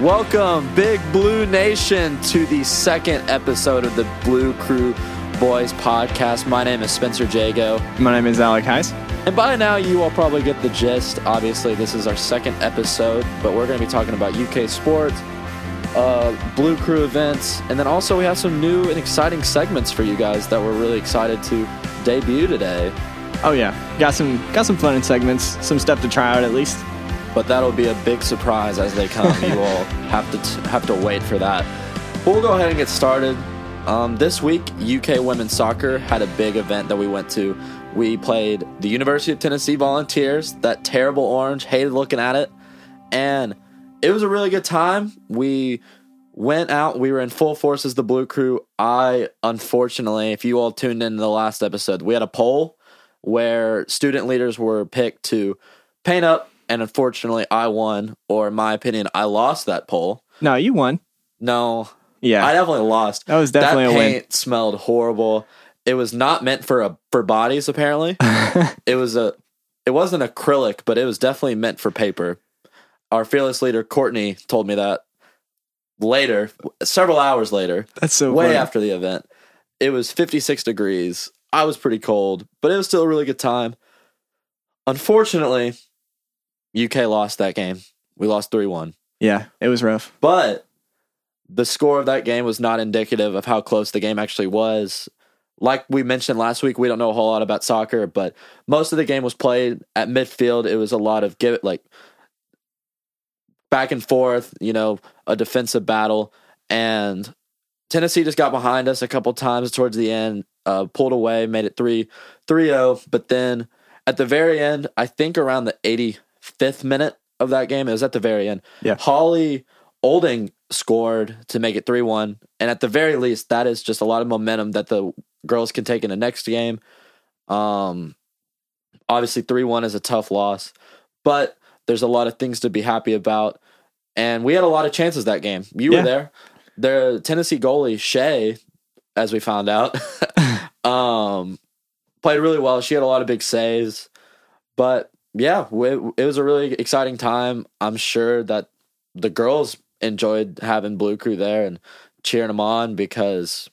Welcome, Big Blue Nation, to the second episode of the Blue Crew Boys podcast. My name is Spencer Jago. My name is Alec Heiss. And by now, you all probably get the gist. Obviously, this is our second episode, but we're going to be talking about UK sports, uh, Blue Crew events, and then also we have some new and exciting segments for you guys that we're really excited to debut today. Oh yeah, got some got some fun segments, some stuff to try out at least. But that'll be a big surprise as they come. you all have to t- have to wait for that. But we'll go ahead and get started. Um, this week, UK women's soccer had a big event that we went to. We played the University of Tennessee Volunteers. That terrible orange, hated looking at it, and it was a really good time. We went out. We were in full force as the Blue Crew. I unfortunately, if you all tuned in to the last episode, we had a poll where student leaders were picked to paint up and unfortunately I won, or in my opinion, I lost that poll. No, you won. No, Yeah, I definitely lost. That was definitely that a win. paint smelled horrible. It was not meant for a for bodies. Apparently, it was a it wasn't acrylic, but it was definitely meant for paper. Our fearless leader Courtney told me that later, several hours later, that's so way funny. after the event. It was 56 degrees. I was pretty cold, but it was still a really good time. Unfortunately, UK lost that game. We lost 3 1. Yeah, it was rough. But the score of that game was not indicative of how close the game actually was. Like we mentioned last week, we don't know a whole lot about soccer, but most of the game was played at midfield. It was a lot of give it like back and forth, you know, a defensive battle. And Tennessee just got behind us a couple times towards the end, uh, pulled away, made it 3 3 0. But then at the very end, I think around the 85th minute of that game, it was at the very end. Yeah. Holly Olding scored to make it 3 1. And at the very least, that is just a lot of momentum that the girls can take in the next game. Um, obviously, 3 1 is a tough loss, but there's a lot of things to be happy about. And we had a lot of chances that game. You Yeah. were there. The Tennessee goalie, Shay, as we found out, um, played really well. She had a lot of big saves. But yeah, it, it was a really exciting time. I'm sure that the girls enjoyed having Blue Crew there and cheering them on because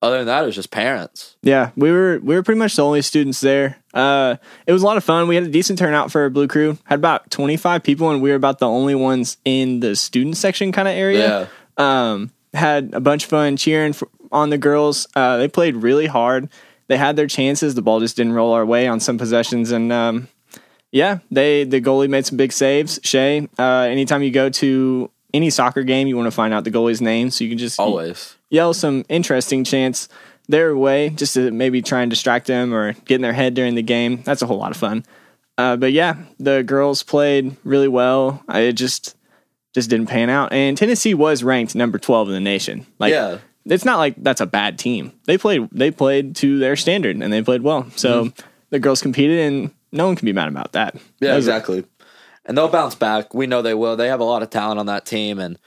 other than that, it was just parents. Yeah, we were we were pretty much the only students there. Uh, it was a lot of fun. We had a decent turnout for Blue Crew. Had about twenty five people, and we were about the only ones in the student section kind of area. Um, had a bunch of fun cheering for, on the girls. Uh, they played really hard. They had their chances. The ball just didn't roll our way on some possessions, and um, yeah, they the goalie made some big saves. Shay, uh, anytime you go to any soccer game, you want to find out the goalie's name, so you can just Always. yell some interesting chants their way, just to maybe try and distract them or get in their head during the game. That's a whole lot of fun. Uh, but yeah, the girls played really well. I it just just didn't pan out, and Tennessee was ranked number twelve in the nation. Like, yeah. it's not like that's a bad team. They played they played to their standard and they played well. So the girls competed, and no one can be mad about that. Yeah, That exactly. And they'll bounce back. We know they will. They have a lot of talent on that team, and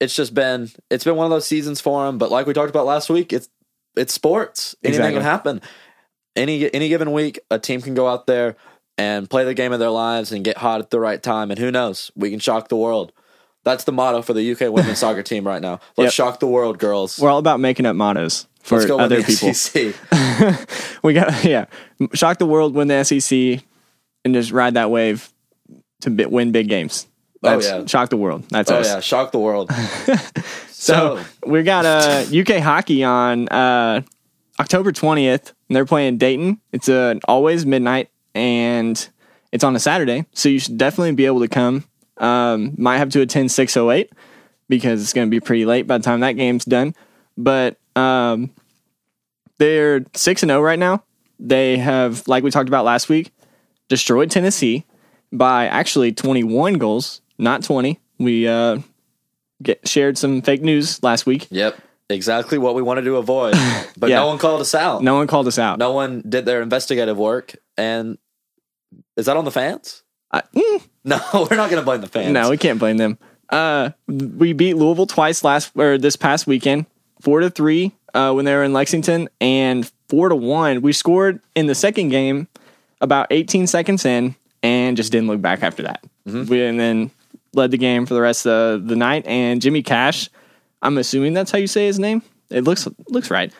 it's just been it's been one of those seasons for them. But like we talked about last week, it's it's sports. Anything Exactly. can happen. Any any given week, a team can go out there and play the game of their lives and get hot at the right time. And who knows, we can shock the world. That's the motto for the UK women's soccer team right now. Let's Yep. shock the world, girls. We're all about making up mottos for Let's go win other the people. SEC. we got yeah, shock the world, win the SEC, and just ride that wave to win big games. Oh, yeah. shock the world. That's Oh us. yeah, shock the world. So so we got uh, UK hockey on uh, October twentieth, and they're playing Dayton. It's uh, always midnight, and it's on a Saturday, so you should definitely be able to come. Um, might have to attend six oh eight because it's going to be pretty late by the time that game's done. But um, they're six and zero right now. They have, like we talked about last week, destroyed Tennessee by actually twenty one goals, not twenty. We uh, get shared some fake news last week. Yep. Exactly what we wanted to avoid. But Yeah. no one called us out. No one called us out. No one did their investigative work. And is that on the fans? I- mm, No, we're not going to blame the fans. no, we can't blame them. Uh, we beat Louisville twice last or this past weekend, four to three uh, when they were in Lexington, and four to one. We scored in the second game about 18 seconds in, and just didn't look back after that. We, and then led the game for the rest of the night, and Jimmy Cash, I'm assuming that's how you say his name. It looks looks right.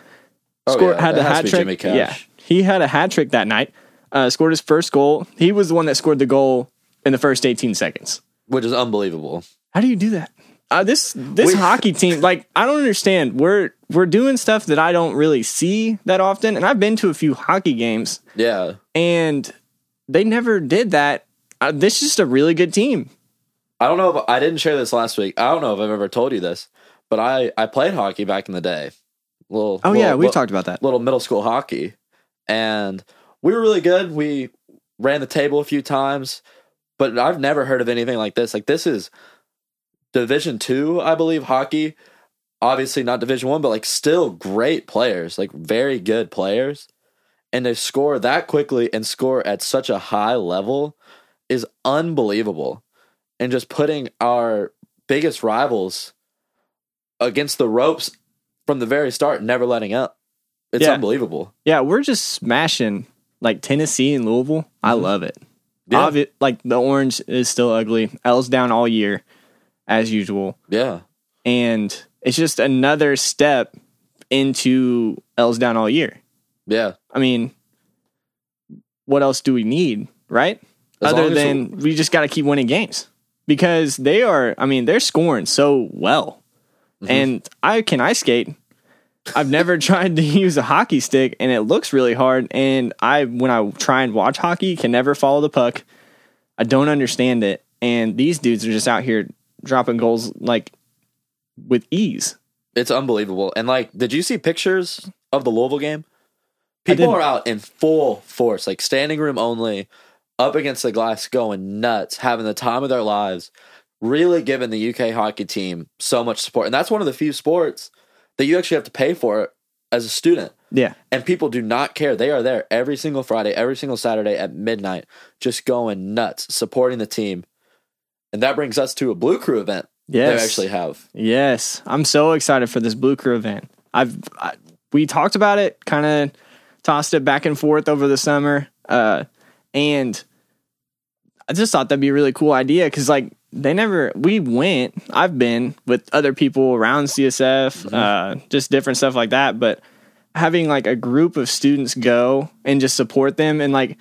Oh, Scored- yeah, had that a has to hat trick. Jimmy Cash. Yeah, he had a hat trick that night. Uh, scored his first goal. He was the one that scored the goal in the first 18 seconds. which is unbelievable. How do you do that? Uh, this this We- hockey team, like I don't understand. We're we're doing stuff that I don't really see that often, and I've been to a few hockey games, Yeah, and they never did that. Uh, this is just a really good team. I don't know if I didn't share this last week. I don't know if I've ever told you this, but I I played hockey back in the day. Little Oh little- yeah, we've little- talked about that. little middle school hockey, and we were really good. We ran the table a few times, but I've never heard of anything like this. Like this is Division two, I believe, hockey. Obviously not Division one, but like still great players, like very good players, and to score that quickly and score at such a high level is unbelievable. And just putting our biggest rivals against the ropes from the very start, never letting up. It's Yeah. unbelievable. Yeah, we're just smashing like Tennessee and Louisville. I love it. Yeah. Obvi- like the orange is still ugly. L's down all year, as usual, Yeah. and it's just another step into L's down all year. Yeah. I mean, what else do we need, right? As Other than we just got to keep winning games because they are. I mean, they're scoring so well, Mm-hmm. and I can ice skate. I've never tried to use a hockey stick, and it looks really hard. And I, when I try and watch hockey, can never follow the puck. I don't understand it, and these dudes are just out here dropping goals like with ease. It's unbelievable. And like, did you see pictures of the Louisville game? People are out in full force, like standing room only, up against the glass, going nuts, having the time of their lives, really giving the UK hockey team so much support. And that's one of the few sports that you actually have to pay for it as a student. Yeah, And people do not care. They are there every single Friday, every single Saturday at midnight, just going nuts, supporting the team. And that brings us to a Blue Crew event yes, they actually have. Yes, I'm so excited for this Blue Crew event. I've I, we talked about it, kind of tossed it back and forth over the summer, uh, and I just thought that'd be a really cool idea because like they never we went. I've been with other people around CSF, uh, just different stuff like that, but having like a group of students go and just support them in like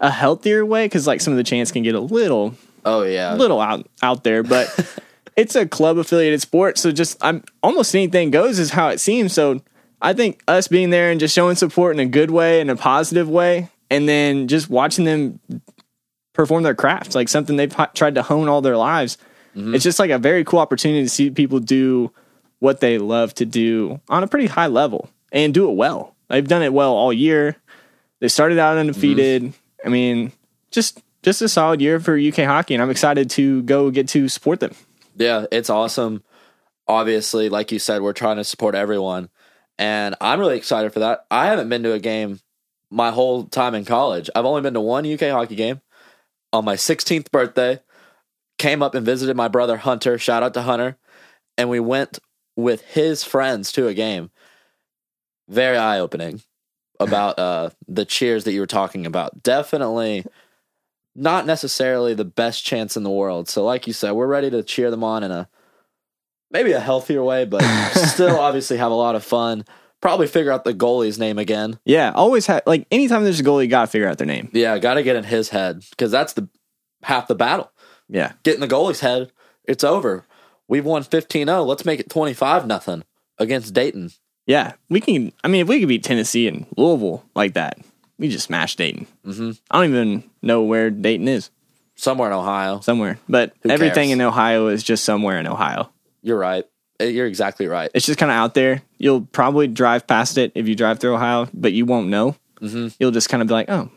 a healthier way because like some of the chants can get a little Oh, yeah. a little out out there, but it's a club affiliated sport, so just I'm almost anything goes is how it seems. So I think us being there and just showing support in a good way, in a positive way, and then just watching them perform their craft, like something they've h- tried to hone all their lives. Mm-hmm. It's just like a very cool opportunity to see people do what they love to do on a pretty high level and do it well. They've done it well all year. They started out undefeated. Mm-hmm. I mean, just just a solid year for UK hockey, and I'm excited to go get to support them. Yeah, it's awesome. Obviously, like you said, we're trying to support everyone. And I'm really excited for that. I haven't been to a game my whole time in college. I've only been to one UK hockey game on my 16th birthday. Came up and visited my brother Hunter. Shout out to Hunter. And we went with his friends to a game. Very eye opening about uh, the cheers that you were talking about. Definitely not necessarily the best chance in the world. So, like you said, we're ready to cheer them on in a maybe a healthier way, but still obviously have a lot of fun. Probably figure out the goalie's name again. Yeah, always have like anytime there's a goalie, you got to figure out their name. Yeah, got to get in his head because that's the half the battle. Yeah, Get in the goalie's head. It's over. We've won 15-0. Let's make it 25 nothing against Dayton. yeah, we can. I mean, if we could beat Tennessee and Louisville like that, we just smash Dayton. Mm-hmm. I don't even know where Dayton is. Somewhere in Ohio. Somewhere, but Who everything cares? in Ohio is just somewhere in Ohio. You're right. Uh, You're exactly right. It's just kind of out there. You'll probably drive past it if you drive through Ohio, but you won't know. Mm-hmm. You'll just kind of be like, "Oh,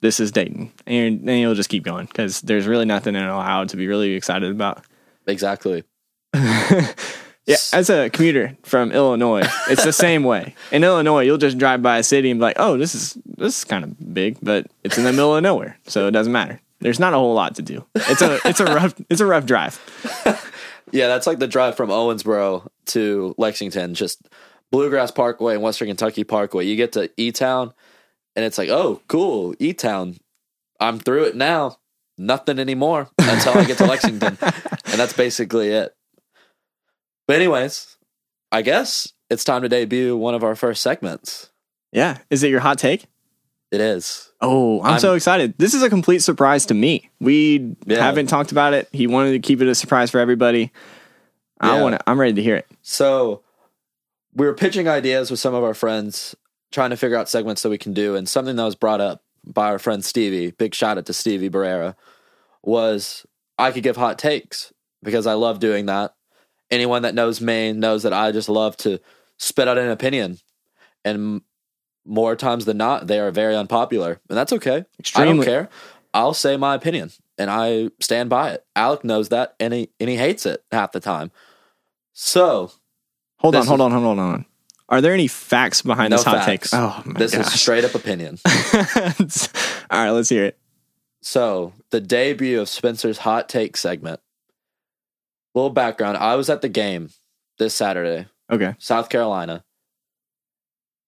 this is Dayton," and then you'll just keep going because there's really nothing in Ohio to be really excited about. Exactly. Yeah, as a commuter from Illinois, it's the same way. In Illinois, you'll just drive by a city and be like, "Oh, this is this is kind of big, but it's in the middle of nowhere, so it doesn't matter." There's not a whole lot to do. It's a it's a rough it's a rough drive. Yeah, that's like the drive from Owensboro to Lexington, just Bluegrass Parkway and Western Kentucky Parkway. You get to E Town, and it's like, oh, cool, E Town. I'm through it now. nothing anymore until I get to Lexington. And that's basically it. But, anyways, I guess it's time to debut one of our first segments. Yeah. Is it your hot take? It is. Oh, I'm, I'm- so excited. This is a complete surprise to me. We Yeah. haven't talked about it. He wanted to keep it a surprise for everybody. I want to I'm ready to hear it. So we were pitching ideas with some of our friends, trying to figure out segments that we can do. And something that was brought up by our friend Stevie, big shout out to Stevie Barrera, was I could give hot takes because I love doing that. Anyone that knows me knows that I just love to spit out an opinion. And more times than not, they are very unpopular. And that's okay. I don't care. I'll say my opinion and I stand by it. Alec knows that and he, and he hates it half the time. So Hold on, hold on, hold on, hold on. Are there any facts behind No this hot facts. take? Oh my this is straight up opinion. All right, let's hear it. So, the debut of Spencer's hot take segment. Little background I was at the game this Saturday, Okay. South Carolina.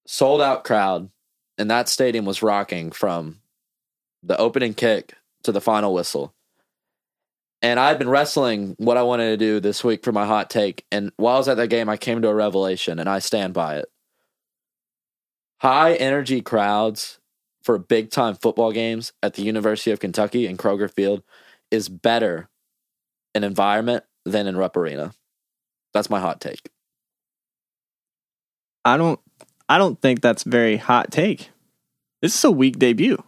Sold out crowd, and that stadium was rocking from the opening kick to the final whistle. And I'd been wrestling what I wanted to do this week for my hot take. And while I was at that game, I came to a revelation, and I stand by it. High energy crowds for big time football games at the University of Kentucky and Kroger Field is better an environment than in Rupp Arena. That's my hot take. I don't I don't think that's very hot take. This is a weak debut.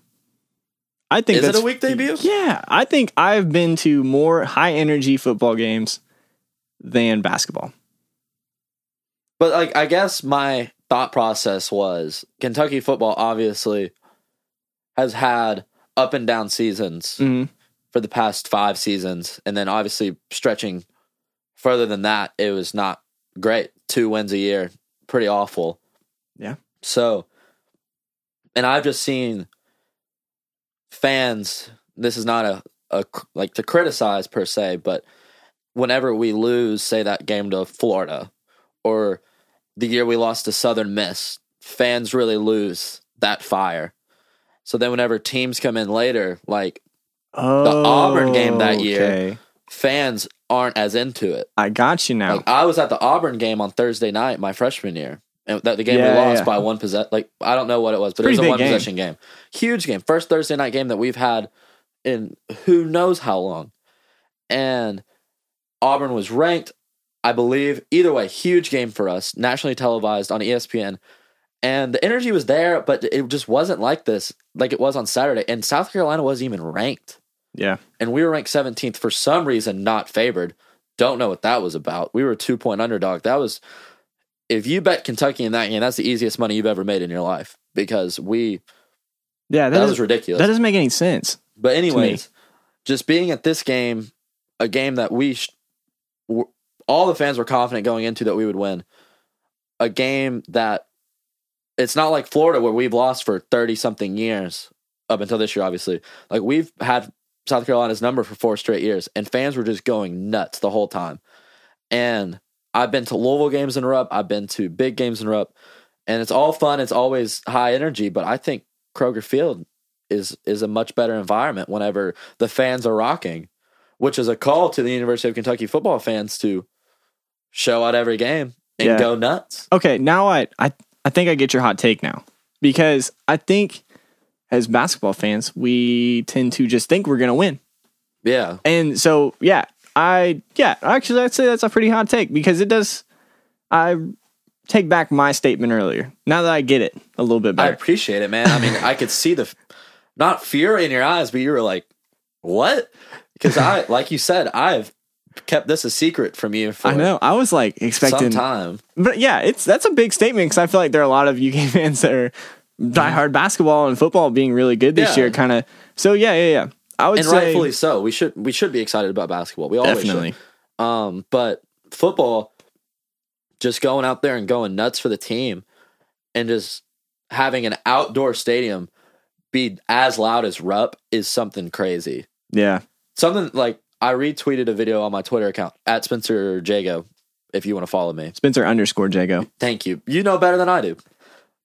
I think Is it that's a weak debut? Yeah, I think I've been to more high energy football games than basketball. But like I guess my thought process was Kentucky football obviously has had up and down seasons hmm for the past 5 seasons and then obviously stretching further than that it was not great. 2 wins a year, pretty awful. So and I've just seen fans this is not a, a like to criticize per se, but whenever we lose say that game to Florida or the year we lost to Southern Miss, fans really lose that fire. So then whenever teams come in later, like Oh, Auburn game that oh, year. okay. fans aren't as into it. I got you now. Like I was at the Auburn game on Thursday night, my freshman year. And that the game Yeah, we lost yeah. by one possession. Like I don't know what it was, but it was a one game. possession game. Huge game. First Thursday night game that we've had in who knows how long. And Auburn was ranked, I believe. Either way, huge game for us, nationally televised on ESPN. And the energy was there, but it just wasn't like this, like it was on Saturday. And South Carolina wasn't even ranked yeah. and we were ranked 17th for some reason, not favored. Don't know what that was about. We were a two point underdog. That was, if you bet Kentucky in that game, that's the easiest money you've ever made in your life because we, Yeah, that, that, was ridiculous. that doesn't make any sense. but, anyways, just being at this game, a game that we, sh- w- all the fans were confident going into that we would win, a game that it's not like Florida where we've lost for 30 something years up until this year, obviously. Like we've had South Carolina's number for four straight years, and fans were just going nuts the whole time. And I've been to Louisville games in Rupp, I've been to big games in Rupp, and it's all fun. It's always high energy, but I think Kroger Field is is a much better environment whenever the fans are rocking, which is a call to the University of Kentucky football fans to show out every game and Yeah. go nuts. Okay, now I, I I think I get your hot take now because I think as basketball fans we tend to just think we're gonna win, Yeah, and so yeah, I yeah actually I'd say that's a pretty hot take because it does. I take back my statement earlier. Now that I get it a little bit better. I appreciate it, man. I mean, I could see the not fear in your eyes, but you were like, "What?" Because I, like you said, I've kept this a secret from you for I know. I was like expecting, time. but yeah, it's that's a big statement because I feel like there are a lot of UK fans that are diehard basketball and football being really good this Yeah. year. Kind of. So yeah, yeah, yeah. I would And say rightfully so. We should we should be excited about basketball. We always definitely. should. Um, but football, just going out there and going nuts for the team, and just having an outdoor stadium be as loud as Rupp is something crazy. Yeah. Something like I retweeted a video on my Twitter account at Spencer Jago. If you want to follow me, Spencer underscore Jago. thank you. You know better than I do.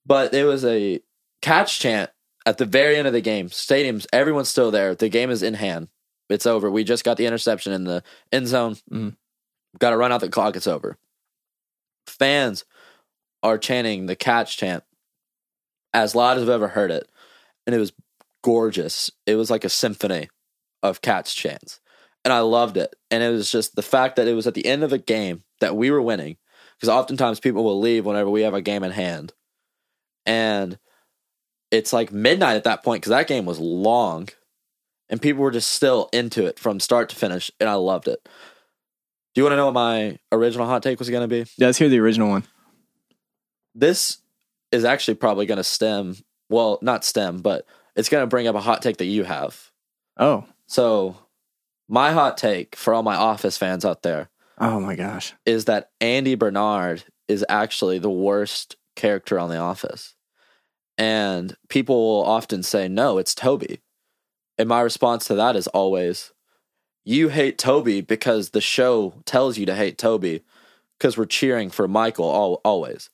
But it was a catch chant at the very end of the game. Stadiums, everyone's still there. The game is in hand. It's over. We just got the interception in the end zone. Mhm. Got to run out the clock. It's over. Fans are chanting the catch chant as loud as I've ever heard it. And it was gorgeous. It was like a symphony of catch chants. And I loved it. And it was just the fact that it was at the end of a game that we were winning. Because oftentimes people will leave whenever we have a game in hand. And it's like midnight at that point because that game was long. And people were just still into it from start to finish. And I loved it. Do you want to know what my original hot take was going to be? Yeah, let's hear the original one. this is actually probably going to stem well not stem but it's going to bring up a hot take that you have Oh. so my hot take for all my office fans out there Oh my gosh. is that andy bernard is actually the worst character on the office and people will often say no it's toby. And my response to that is always you hate toby because the show tells you to hate toby because we're cheering for michael all, always.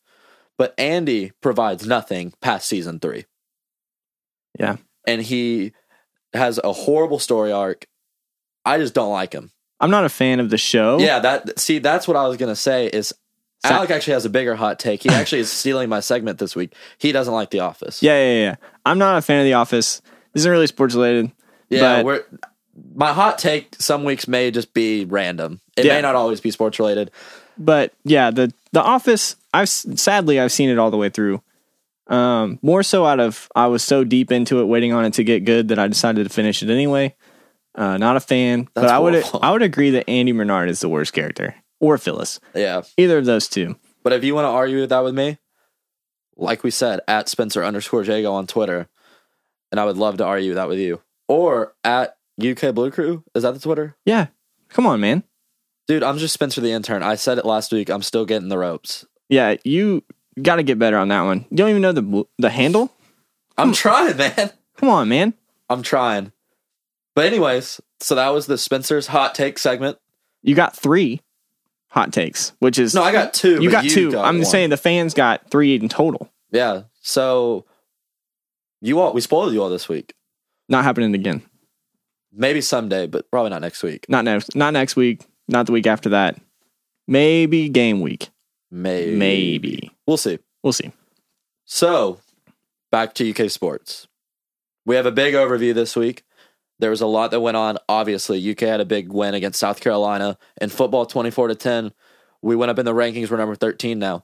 But andy provides nothing past season three. Yeah. and he has a horrible story arc. I just don't like him. I'm not a fan of the show. yeah that see that's what i was gonna say is Sa- alec actually has a bigger hot take he actually is stealing my segment this week he doesn't like the office Yeah, yeah, yeah. I'm not a fan of The Office. This isn't really sports related. Yeah, But- we're my hot take some weeks may just be random. It Yeah. may not always be sports related. But yeah, the The Office. I've sadly I've seen it all the way through. Um, more so out of I was so deep into it, waiting on it to get good that I decided to finish it anyway. Uh, not a fan, but That's I would. I would agree that Andy Bernard is the worst character, or Phyllis. Yeah. Either of those two. But if you want to argue that with me, like we said, at Spencer underscore Jago on Twitter, and I would love to argue that with you. Or at UK Blue Crew. Is that the Twitter? Yeah, come on, man. Dude, I'm just Spencer the intern. I said it last week. I'm still getting the ropes. Yeah, you got to get better on that one. You don't even know the the handle. I'm trying, man. Come on, man. I'm trying. But anyways, so that was the Spencer's hot take segment. You got three hot takes, which is No, I got two. you got two. I'm one. saying the fans got three in total. Yeah. So you all we spoiled you all this week. Not happening again. Maybe someday, but probably not next week. Not next. Not next week. Not the week after that. Maybe game week. Maybe. Maybe We'll see. we'll see. So back to UK sports. We have a big overview this week. There was a lot that went on. Obviously, UK had a big win against South Carolina in football 24 to 10. We went up in the rankings. We're number 13 now.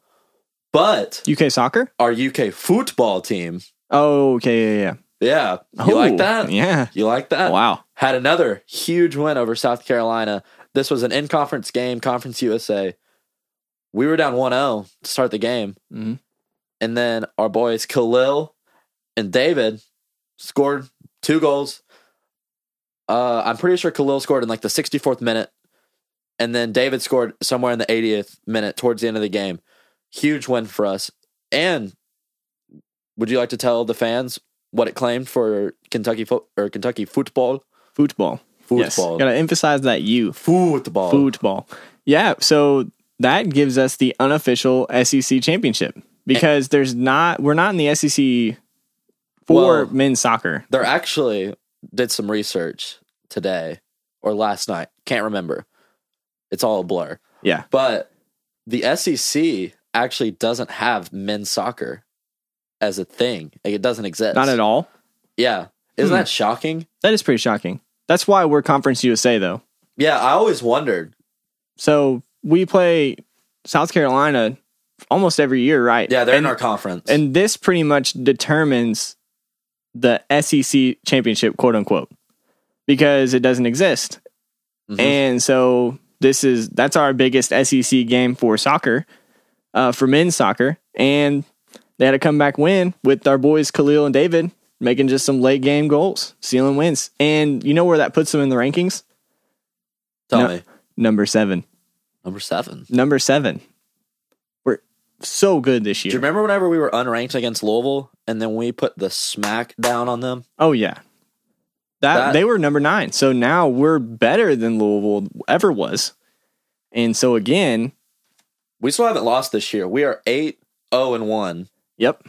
But UK soccer. our UK football team, Oh, okay, yeah, yeah, yeah. you Oh, like that? Yeah. You like that? Wow. had another huge win over South Carolina. This was an in conference game, Conference USA. We were down 1 0 to start the game. Mhm. And then our boys Khalil and David scored two goals. Uh, I'm pretty sure Khalil scored in like the 64th minute. And then David scored somewhere in the 80th minute towards the end of the game. Huge win for us. And would you like to tell the fans what it claimed for Kentucky fo- or Kentucky football? Football. Yes. Football. Gotta emphasize that you. Football. Football. Yeah. So that gives us the unofficial SEC championship because there's not. We're not in the SEC for Well- men's soccer. They're actually did some research today or last night. Can't remember. It's all a blur. Yeah. But the SEC actually doesn't have men's soccer as a thing. Like it doesn't exist. Not at all. Yeah. Isn't Hmm. that shocking? That is pretty shocking. That's why we're Conference USA though. Yeah, I always wondered. So we play South Carolina almost every year, right? Yeah, they're and, in our conference. and this pretty much determines the SEC championship, quote unquote, because it doesn't exist. Mhm. And so this is that's our biggest SEC game for soccer, uh, for men's soccer, and they had a comeback win with our boys Khalil and David making just some late game goals, sealing wins. And you know where that puts them in the rankings? Tell no. me. Number seven. Number seven. Number seven. So good this year. Do you remember whenever we were unranked against Louisville and then we put the smack down on them? Oh yeah. That, That- they were number nine. So now we're better than Louisville ever was. And so again, We still haven't lost this year. We are 8 0 and 1. yep.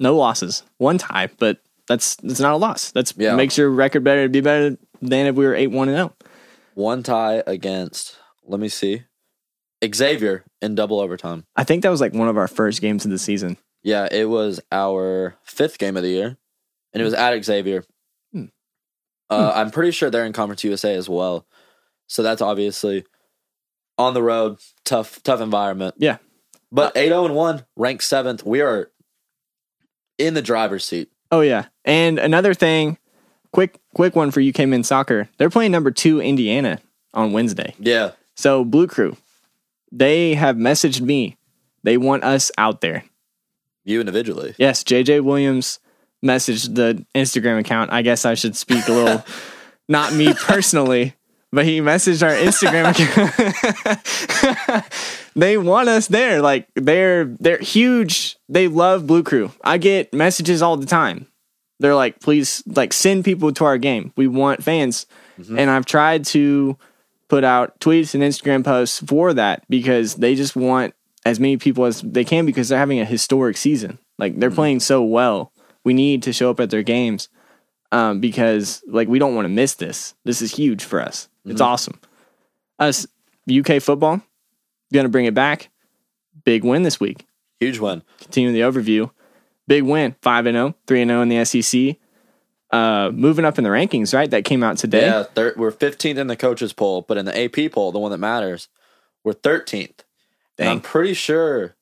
No losses. One tie, but that's that's not a loss. That's Yeah. makes your record better to be better than if we were eight one and oh. zero. One tie against. Let me see. Xavier in double overtime. I think that was like one of our first games of the season. Yeah, it was our fifth game of the year, and it was at Xavier. Hmm. Uh, I'm pretty sure they're in Conference USA as well, so that's obviously on the road, tough, tough environment. Yeah. But eight zero and one, ranked seventh. We are in the driver's seat. Oh yeah. And another thing, quick quick one for UK men's soccer. They're playing number two Indiana on Wednesday. Yeah, So Blue Crew, they have messaged me. They want us out there. you individually. Yes, JJ Williams messaged the Instagram account. I guess I should speak a little, not me personally, but he messaged our Instagram account. they want us there. Like they're they're huge. They love Blue Crew. I get messages all the time. They're like, please, like send people to our game. We want fans. Mm-hmm. And I've tried to put out tweets and Instagram posts for that because they just want as many people as they can because they're having a historic season. Like they're playing so well. We need to show up at their games um, because like we don't want to miss this. This is huge for us. It's awesome. Us UK football gonna bring it back. Big win this week. Huge one. Continuing the overview. Big win. 5 and 0, 3 and 0 in the SEC. Uh, moving up in the rankings, right? That came out today. Yeah, thir- we're 15th in the coaches poll, but in the AP poll, the one that matters, we're 13th. And I'm pretty sure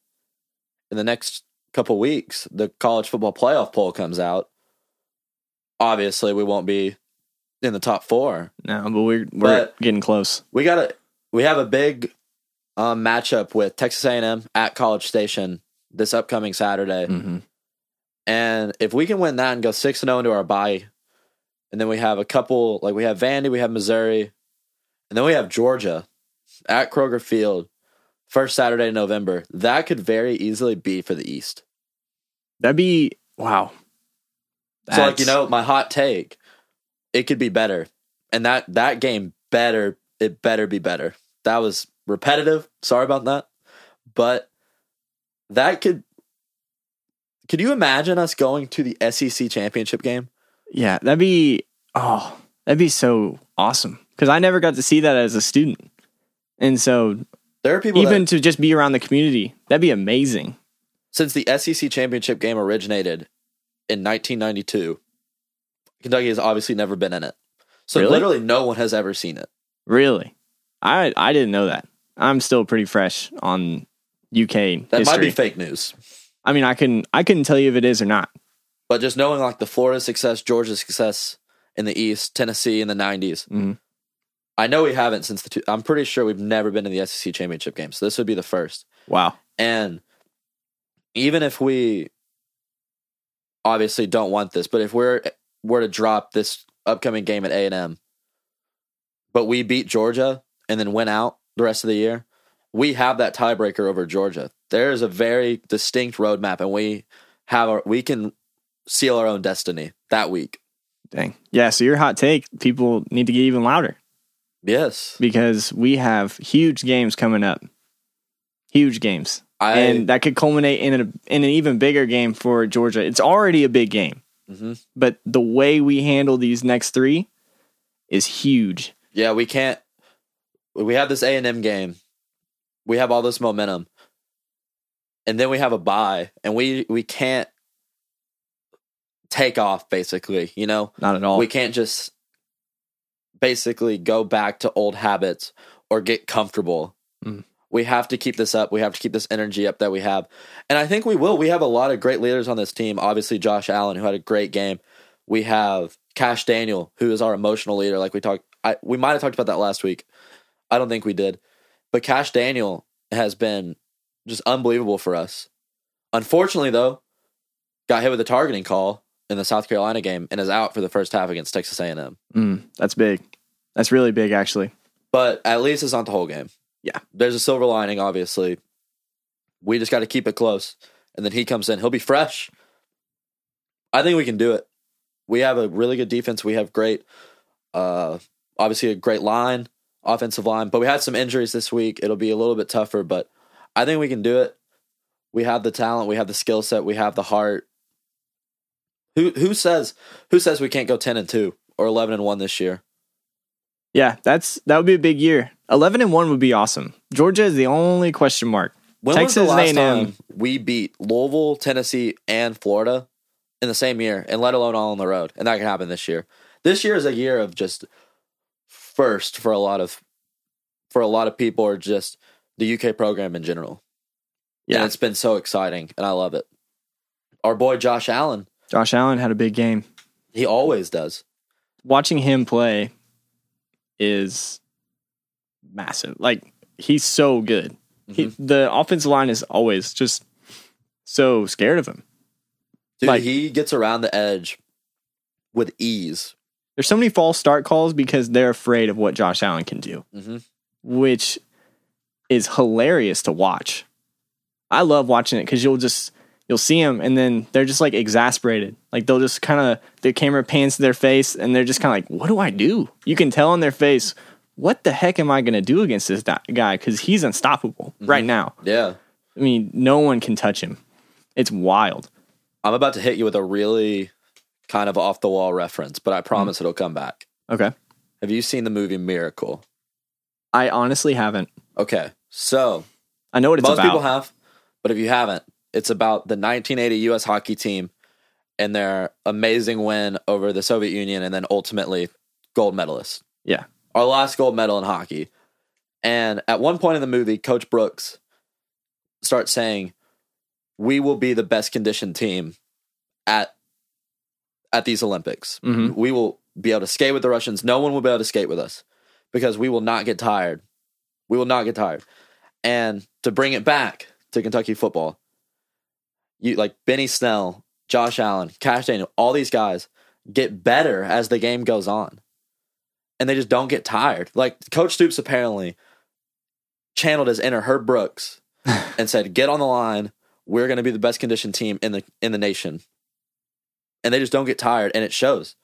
in the next couple weeks, the college football playoff poll comes out. Obviously, we won't be in the top four. No, but we're we're But- getting close. We got a we have a big um, matchup with Texas A&M at College Station this upcoming Saturday. hmm And if we can win that and go six and zero into our bye, and then we have a couple like we have Vandy, we have Missouri, and then we have Georgia at Kroger Field, first Saturday in November. That could very easily be for the East. That'd be wow. so like you know, my hot take, it could be better, and that that game better it better be better. That was repetitive. Sorry about that, but that could. Could you imagine us going to the SEC championship game? yeah, that'd be oh, that'd be so awesome because I never got to see that as a student, and so There are people even that, to just be around the community, that'd be amazing. since the SEC championship game originated in 1992. Kentucky has obviously never been in it, so Really? literally no one has ever seen it. Really, I I didn't know that. I'm still pretty fresh on UK That history. might be fake news, I mean, I can I couldn't tell you if it is or not. but just knowing like the Florida success, Georgia success in the East, Tennessee in the 90s. Mhm. I know we haven't since the. Two, I'm pretty sure we've never been in the SEC championship game, so this would be the first. Wow. And even if we obviously don't want this, but if we're were to drop this upcoming game at A and M, but we beat Georgia and then win out the rest of the year, we have that tiebreaker over Georgia. There is a very distinct roadmap, and we have our we can seal our own destiny that week. Dang. Yeah. So your hot take, people need to get even louder Yes, because we have huge games coming up. Huge games. I and that could culminate in, a, in an even bigger game for Georgia. It's already a big game, Mhm. but the way we handle these next three is huge. yeah we can't. We have this A and M game. We have all this momentum, and then we have a bye and we we can't take off. Basically, you know, Not at all. we can't just basically go back to old habits or get comfortable. Mm. We have to keep this up. We have to keep this energy up that we have. And I think we will. We have a lot of great leaders on this team. Obviously, Josh Allen, who had a great game. We have Kash Daniel, who is our emotional leader. Like we talked, I, we might have talked about that last week. I don't think we did. But Kash Daniel has been just unbelievable for us. Unfortunately, though, got hit with a targeting call in the South Carolina game and is out for the first half against Texas A&M. Mm, that's big. That's really big, actually. But at least it's not the whole game. Yeah. There's a silver lining, obviously. We just got to keep it close. And then he comes in. He'll be fresh. I think we can do it. We have a really good defense. We have great, uh, obviously, a great line, offensive line. But we had some injuries this week. It'll be a little bit tougher, but I think we can do it. We have the talent. We have the skill set. We have the heart. Who who says who says we can't go ten and two or eleven and one this year? Yeah, that's that would be a big year. Eleven and one would be awesome. Georgia is the only question mark. When Texas was the last A&M. time we beat Louisville, Tennessee, and Florida in the same year, and let alone all on the road? And that can happen this year. This year is a year of just first for a lot of for a lot of people, or just the UK program in general. Yeah. and it's been so exciting, and I love it. Our boy Josh Allen, Josh Allen had a big game. he always does. Watching him play is massive. Like he's so good. Mm-hmm. the offensive line is always just so scared of him. Dude, Like- he gets around the edge with ease. There's so many false start calls because they're afraid of what Josh Allen can do, hmm which is hilarious to watch. I love watching it because you'll just you'll see them and then they're just like exasperated. Like they'll just kind of the camera pans to their face and they're just kind of like, "What do I do?" You can tell on their face, "What the heck am I going to do against this guy?" Because he's unstoppable right now. Yeah, I mean, no one can touch him. It's wild. I'm about to hit you with a really kind of off the wall reference, but I mm. promise it'll come back. Okay, Have you seen the movie Miracle? I honestly haven't. Okay, so I know what it's about. most about. people have, but if you haven't, it's about the 1980 U.S. hockey team and their amazing win over the Soviet Union, and then ultimately gold medalists. yeah, Our last gold medal in hockey. And at one point in the movie, Coach Brooks starts saying, "We will be the best conditioned team at at these Olympics. Mhm. We will be able to skate with the Russians. No one will be able to skate with us because we will not get tired. We will not get tired." And to bring it back to Kentucky football, you like Benny Snell, Josh Allen, Kash Daniel, all these guys get better as the game goes on and they just don't get tired. Like Coach Stoops apparently channeled his inner Herb Brooks and said, "Get on the line. We're going to be the best conditioned team in the in the nation." And they just don't get tired, and it shows.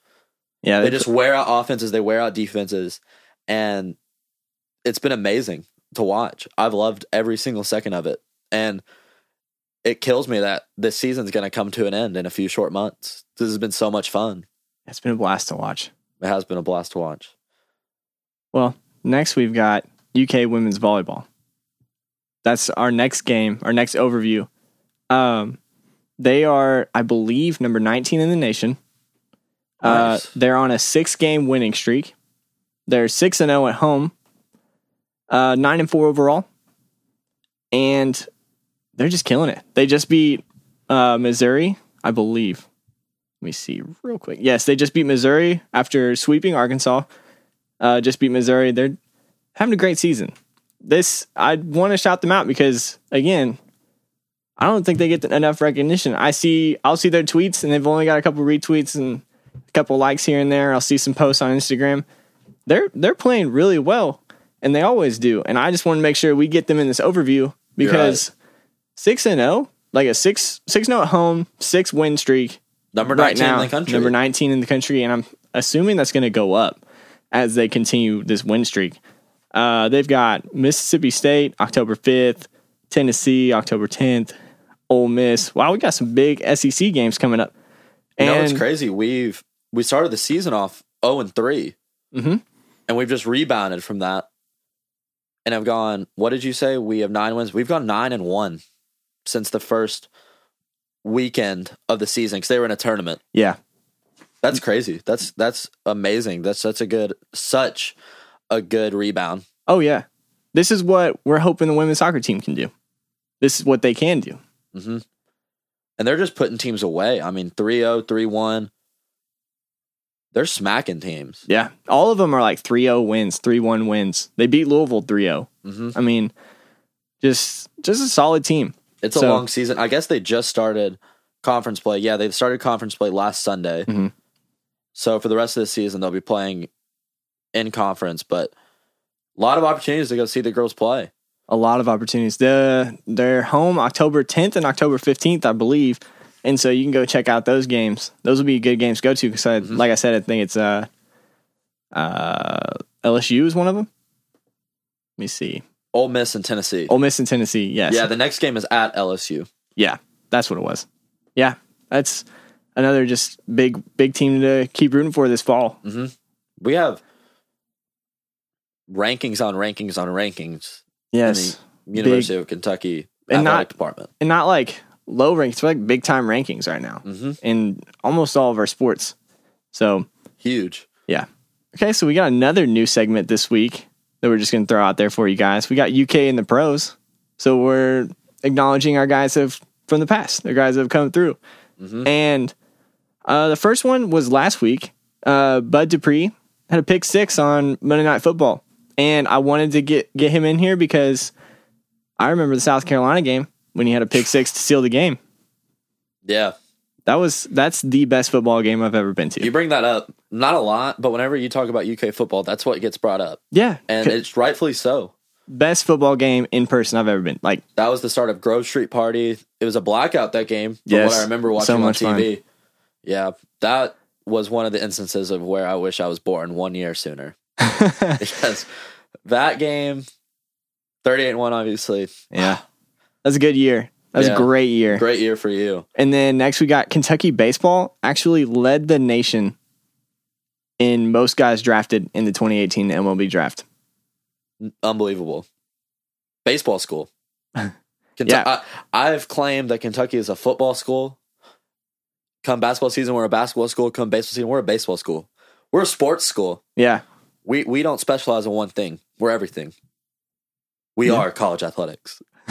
yeah. They just wear out offenses, they wear out defenses, and it's been amazing to watch. I've loved every single second of it, and it kills me that this season's going to come to an end in a few short months. This has been so much fun. it's been a blast to watch. It has been a blast to watch. Well, next we've got UK women's volleyball. That's our next game, our next overview. Um, they are, I believe, number 19 in the nation. Nice. Uh, they're on a six game winning streak. They're 6 and 0 at home, uh, 9 and 4 overall. And they're just killing it. They just beat uh, Missouri, I believe. Let me see real quick. Yes, they just beat Missouri after sweeping Arkansas uh, just beat Missouri. They're having a great season. This I want to shout them out because again, I don't think they get enough recognition. I see, I'll see their tweets, and they've only got a couple retweets and a couple likes here and there. I'll see some posts on Instagram. They're they're playing really well, and they always do. And I just want to make sure we get them in this overview because six and zero, like a six six zero at home, six win streak Number right now, in the country. number 19 in the country, and I'm assuming that's going to go up as they continue this win streak. Uh, they've got Mississippi State October 5th, Tennessee October 10th, Ole Miss. Wow, we got some big SEC games coming up. You know And crazy? We've we started the season off 0 and 3. Mhm. And we've just rebounded from that. And I've gone, what did you say? We have 9 wins. We've gone 9 and 1 since the first weekend of the season cuz they were in a tournament. yeah, That's crazy. That's that's amazing. That's such a good such a good rebound. oh yeah, this is what we're hoping the women's soccer team can do. This is what they can do. Hmm And they're just putting teams away. I mean, 3-0, 3-1. They're smacking teams. Yeah, all of them are like 3-0 wins, 3-1 wins. They beat Louisville 3-0. Mhm. I mean, just just a solid team. It's a long season. I guess they just started conference play. Yeah, they started conference play last Sunday. Mhm. So for the rest of the season, they'll be playing in conference, but a lot of opportunities to go see the girls play. A lot of opportunities. The they're home October 10th and October 15th, I believe, and so you can go check out those games. Those will be good games to go to because, I, Mm-hmm. like I said, I think it's uh, uh, LSU is one of them. Let me see. Ole Miss and Tennessee. Ole Miss and Tennessee. Yes. Yeah, the next game is at LSU. yeah, that's what it was. Yeah, that's another just big big team to keep rooting for this fall. We have rankings on rankings on rankings Yes. University of Kentucky And athletic not- department. and not like low rankings, like big time rankings right now hmm in almost all of our sports. So, Huge. yeah. Okay, so we got another new segment this week that we're just going to throw out there for you guys. We got UK in the pros. So we're acknowledging our guys have from the past, the guys that have come through. And uh, the first one was last week. Uh, Bud Dupree had a pick six on Monday Night Football, and I wanted to get get him in here because I remember the South Carolina game when he had a pick six to seal the game. Yeah. That was that's the best football game I've ever been to. You bring that up, not a lot, but whenever you talk about UK football, that's what gets brought up. yeah, And it's rightfully so. best football game in person I've ever been. Like That was the start of Grove Street Party. It was a blackout that game from Yes. what I remember watching So on much fun. TV. Yeah, that was one of the instances of where I wish I was born one year sooner. because that game, 38 1, obviously. yeah, that's a good year. That was Yeah. a great year. Great year for you. And then next we got Kentucky baseball actually led the nation in most guys drafted in the 2018 MLB draft. Unbelievable. Baseball school. Kentu- Yeah. I, I've claimed that Kentucky is a football school. Come basketball season, we're a basketball school. Come baseball season, we're a baseball school. We're a sports school. Yeah, We we don't specialize in one thing. We're everything. We Yeah. are college athletics.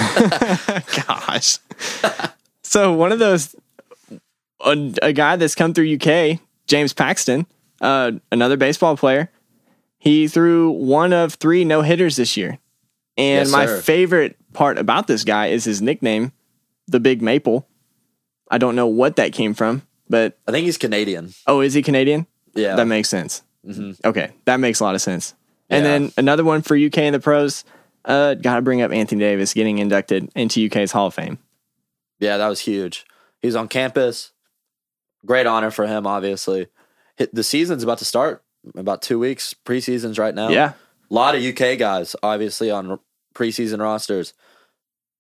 Gosh. so one of those, a, a guy that's come through UK, James Paxton, uh, another baseball player. He threw one of three no hitters this year, and Yes, my sir. favorite part about this guy is his nickname, the Big Maple. I don't know what that came from, but I think he's Canadian. oh, is he Canadian? Yeah. That makes sense. Hmm Okay, that makes a lot of sense. And then another one for UK in the pros. Uh, got to bring up Anthony Davis getting inducted into UK's Hall of Fame. Yeah, that was huge. He's on campus. Great honor for him, obviously. The season's about to start. About two weeks. Preseason's right now. Yeah, A lot of UK guys, obviously, on preseason rosters.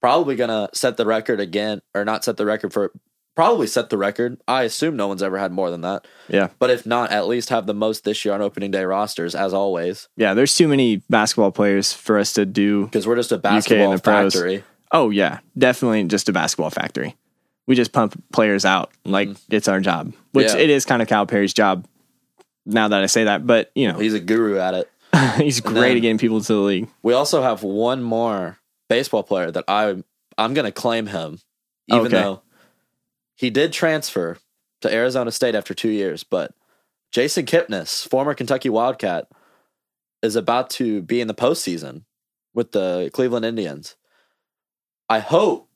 Probably going to set the record again, or not set the record for, probably set the record. I assume no one's ever had more than that. yeah, But if not, at least have the most this year on opening day rosters, as always, yeah. There's too many basketball players for us to do. because we're just a basketball factory. Oh yeah, definitely just a basketball factory. We just pump players out like it's our job, which Mm-hmm. Yeah. it is kind of Calipari's job. Now that I say that, but you know He's a guru at it. he's great at getting people to the league. We also have one more baseball player that I I'm going to claim him, even Okay. though he did transfer to Arizona State after two years. But Jason Kipnis, former Kentucky Wildcat, is about to be in the postseason with the Cleveland Indians. I hope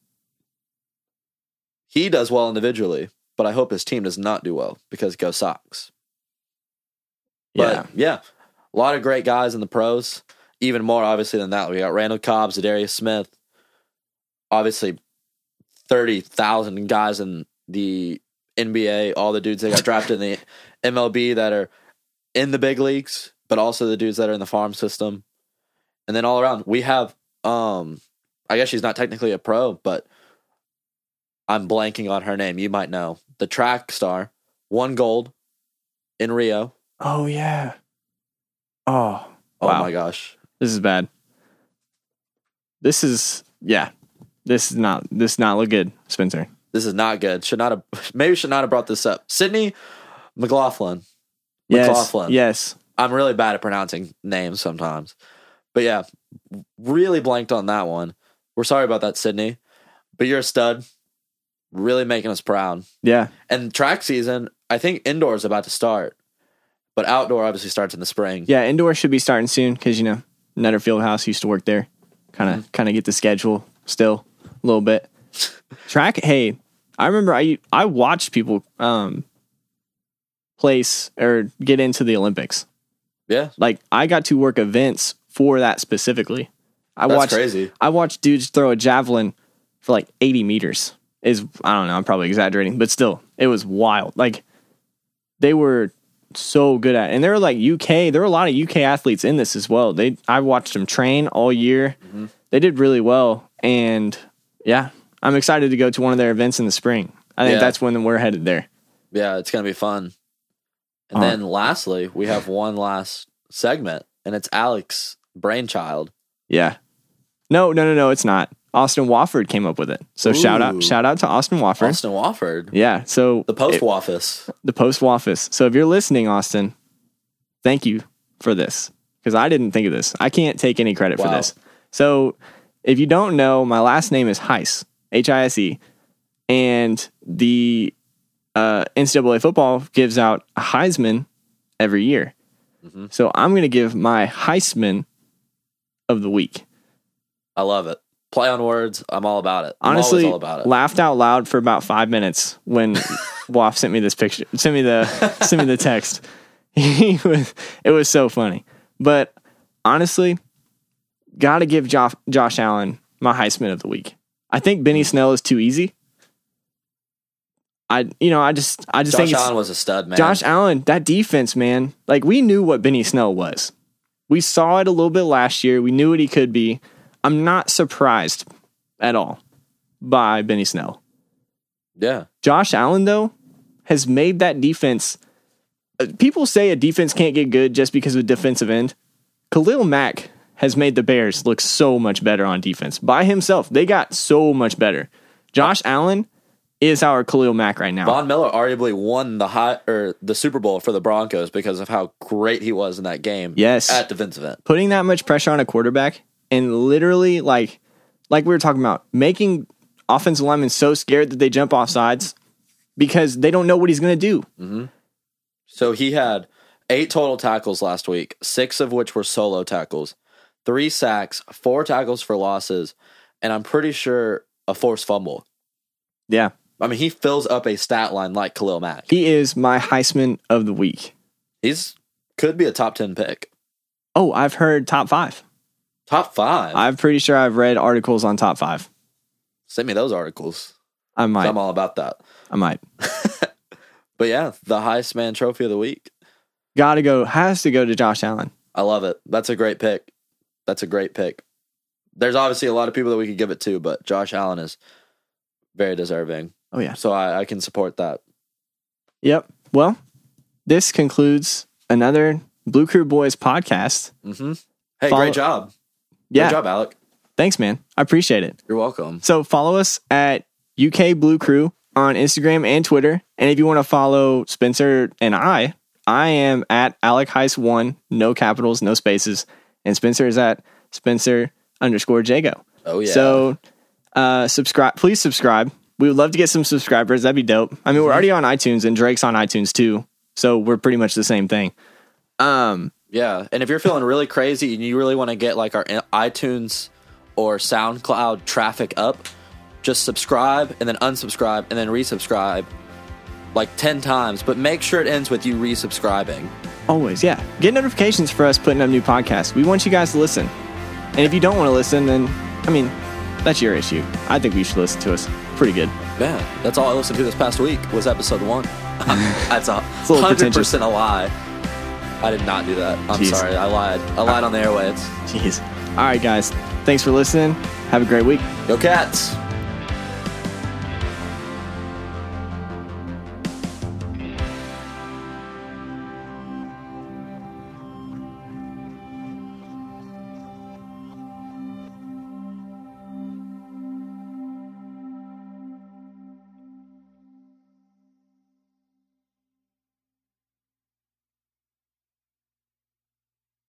he does well individually, but I hope his team does not do well because go Sox. Yeah, But yeah, a lot of great guys in the pros. Even more obviously than that, we got Randall Cobb, Za'Darius Smith. Obviously, thirty thousand guys in the NBA. All the dudes that got drafted in the MLB that are in the big leagues, but also the dudes that are in the farm system. And then all around, we have. um I guess she's not technically a pro, but I'm blanking on her name. You might know the track star, won gold in Rio. Oh yeah. Oh, Oh wow. my gosh. This is bad. This is yeah. This is not this does not look good, Spencer. This is not good. Should not have maybe should not have brought this up. Sydney McLaughlin. Yes. McLaughlin. Yes. I'm really bad at pronouncing names sometimes. But yeah, really blanked on that one. We're sorry about that, Sydney. But you're a stud. Really making us proud. Yeah. And track season, I think indoor is about to start. But outdoor obviously starts in the spring. Yeah, indoor should be starting soon because you know Nutter Fieldhouse used to work there. Kind of Mm-hmm. kind of get the schedule still a little bit. Track. Hey, I remember I I watched people um place or get into the Olympics. Yeah. Like I got to work events for that specifically. I That's watched crazy. I watched dudes throw a javelin for like 80 meters. Is I don't know, I'm probably exaggerating, but still, it was wild. Like they were so good at it. And there were like UK, there were a lot of UK athletes in this as well. They I watched them train all year. Mm-hmm. They did really well. And yeah, I'm excited to go to one of their events in the spring. I think Yeah. that's when we're headed there. Yeah, it's gonna be fun. And Uh, then lastly, we have one last segment, and it's Alex brainchild. Yeah. No, no, no, no, it's not. Austin Wofford came up with it. So shout Ooh. out shout out to Austin Wofford. Austin Wofford, Yeah. So the post office. the post office. So if you're listening, Austin, thank you for this because I didn't think of this. I can't take any credit for Wow. this. So if you don't know, my last name is Hise, H I S E, and the uh, NCAA football gives out a Heisman every year. Mm-hmm. So I'm going to give my Heisman of the week. I love it. Play on words. I'm all about it. I'm Honestly, all about it. laughed out loud for about five minutes when Waff sent me this picture, sent me the sent me the text. He was, it was so funny. But honestly, got to give Josh, Josh Allen my Heisman of the week. I think Benny Snell is too easy. I, you know, I just, I just Josh think Allen was a stud, man. Josh Allen, that defense, man. Like we knew what Benny Snell was. We saw it a little bit last year. We knew what he could be. I'm not surprised at all by Benny Snell. yeah, Josh Allen, though, has made that defense. uh, People say a defense can't get good just because of defensive end. Khalil Mack has made the Bears look so much better on defense by himself. They got so much better. Josh Allen is our Khalil Mack right now. Von Miller arguably won the high or the Super Bowl for the Broncos because of how great he was in that game. Yes. at defensive end. putting that much pressure on a quarterback and literally like like we were talking about making offensive linemen so scared that they jump off sides because they don't know what he's going to do. Mm-hmm. So he had eight total tackles last week, six of which were solo tackles, three sacks, four tackles for losses, and I'm pretty sure a forced fumble. Yeah. I mean, he fills up a stat line like Khalil Mack. He is my Heisman of the week. He's could be a top ten pick, Oh, I've heard top 5. top five. I'm pretty sure I've read articles on top 5. Send me those articles. I might. I'm all about that. I might. But yeah, the Heisman Trophy of the week. Got to go has to go to Josh Allen. I love it. That's a great pick. That's a great pick. There's obviously a lot of people that we could give it to, but Josh Allen is very deserving. Oh yeah. So I, I can support that. Yep. Well, this concludes another Blue Crew Boys podcast. hmm Hey, Follow- great job. Yeah. Great job, Alec. Thanks, man. I appreciate it. You're welcome. So follow us at UK Blue Crew on Instagram and Twitter. And if you want to follow Spencer and I, I am at Alec Heist one, no capitals, no spaces, and Spencer is at Spencer underscore Jago. Oh yeah. So uh, subscribe, please subscribe. We would love to get some subscribers. That'd be dope. I mean, we're already on iTunes, and Drake's on iTunes too, so we're pretty much the same thing. Um, yeah, and if you're feeling really crazy and you really want to get like our iTunes or SoundCloud traffic up, just subscribe and then unsubscribe and then resubscribe like 10 times, but make sure it ends with you resubscribing. Always, yeah. Get notifications for us putting up new podcasts. We want you guys to listen. And if you don't want to listen, then, I mean, that's your issue. I think you should listen to us. Pretty good. Man, that's all I listened to this past week was episode one. that's a a 100% a lie. I did not do that. I'm Jeez. sorry. I lied. I lied on the airwaves. Jeez. All right, guys. Thanks for listening. Have a great week. Go Cats!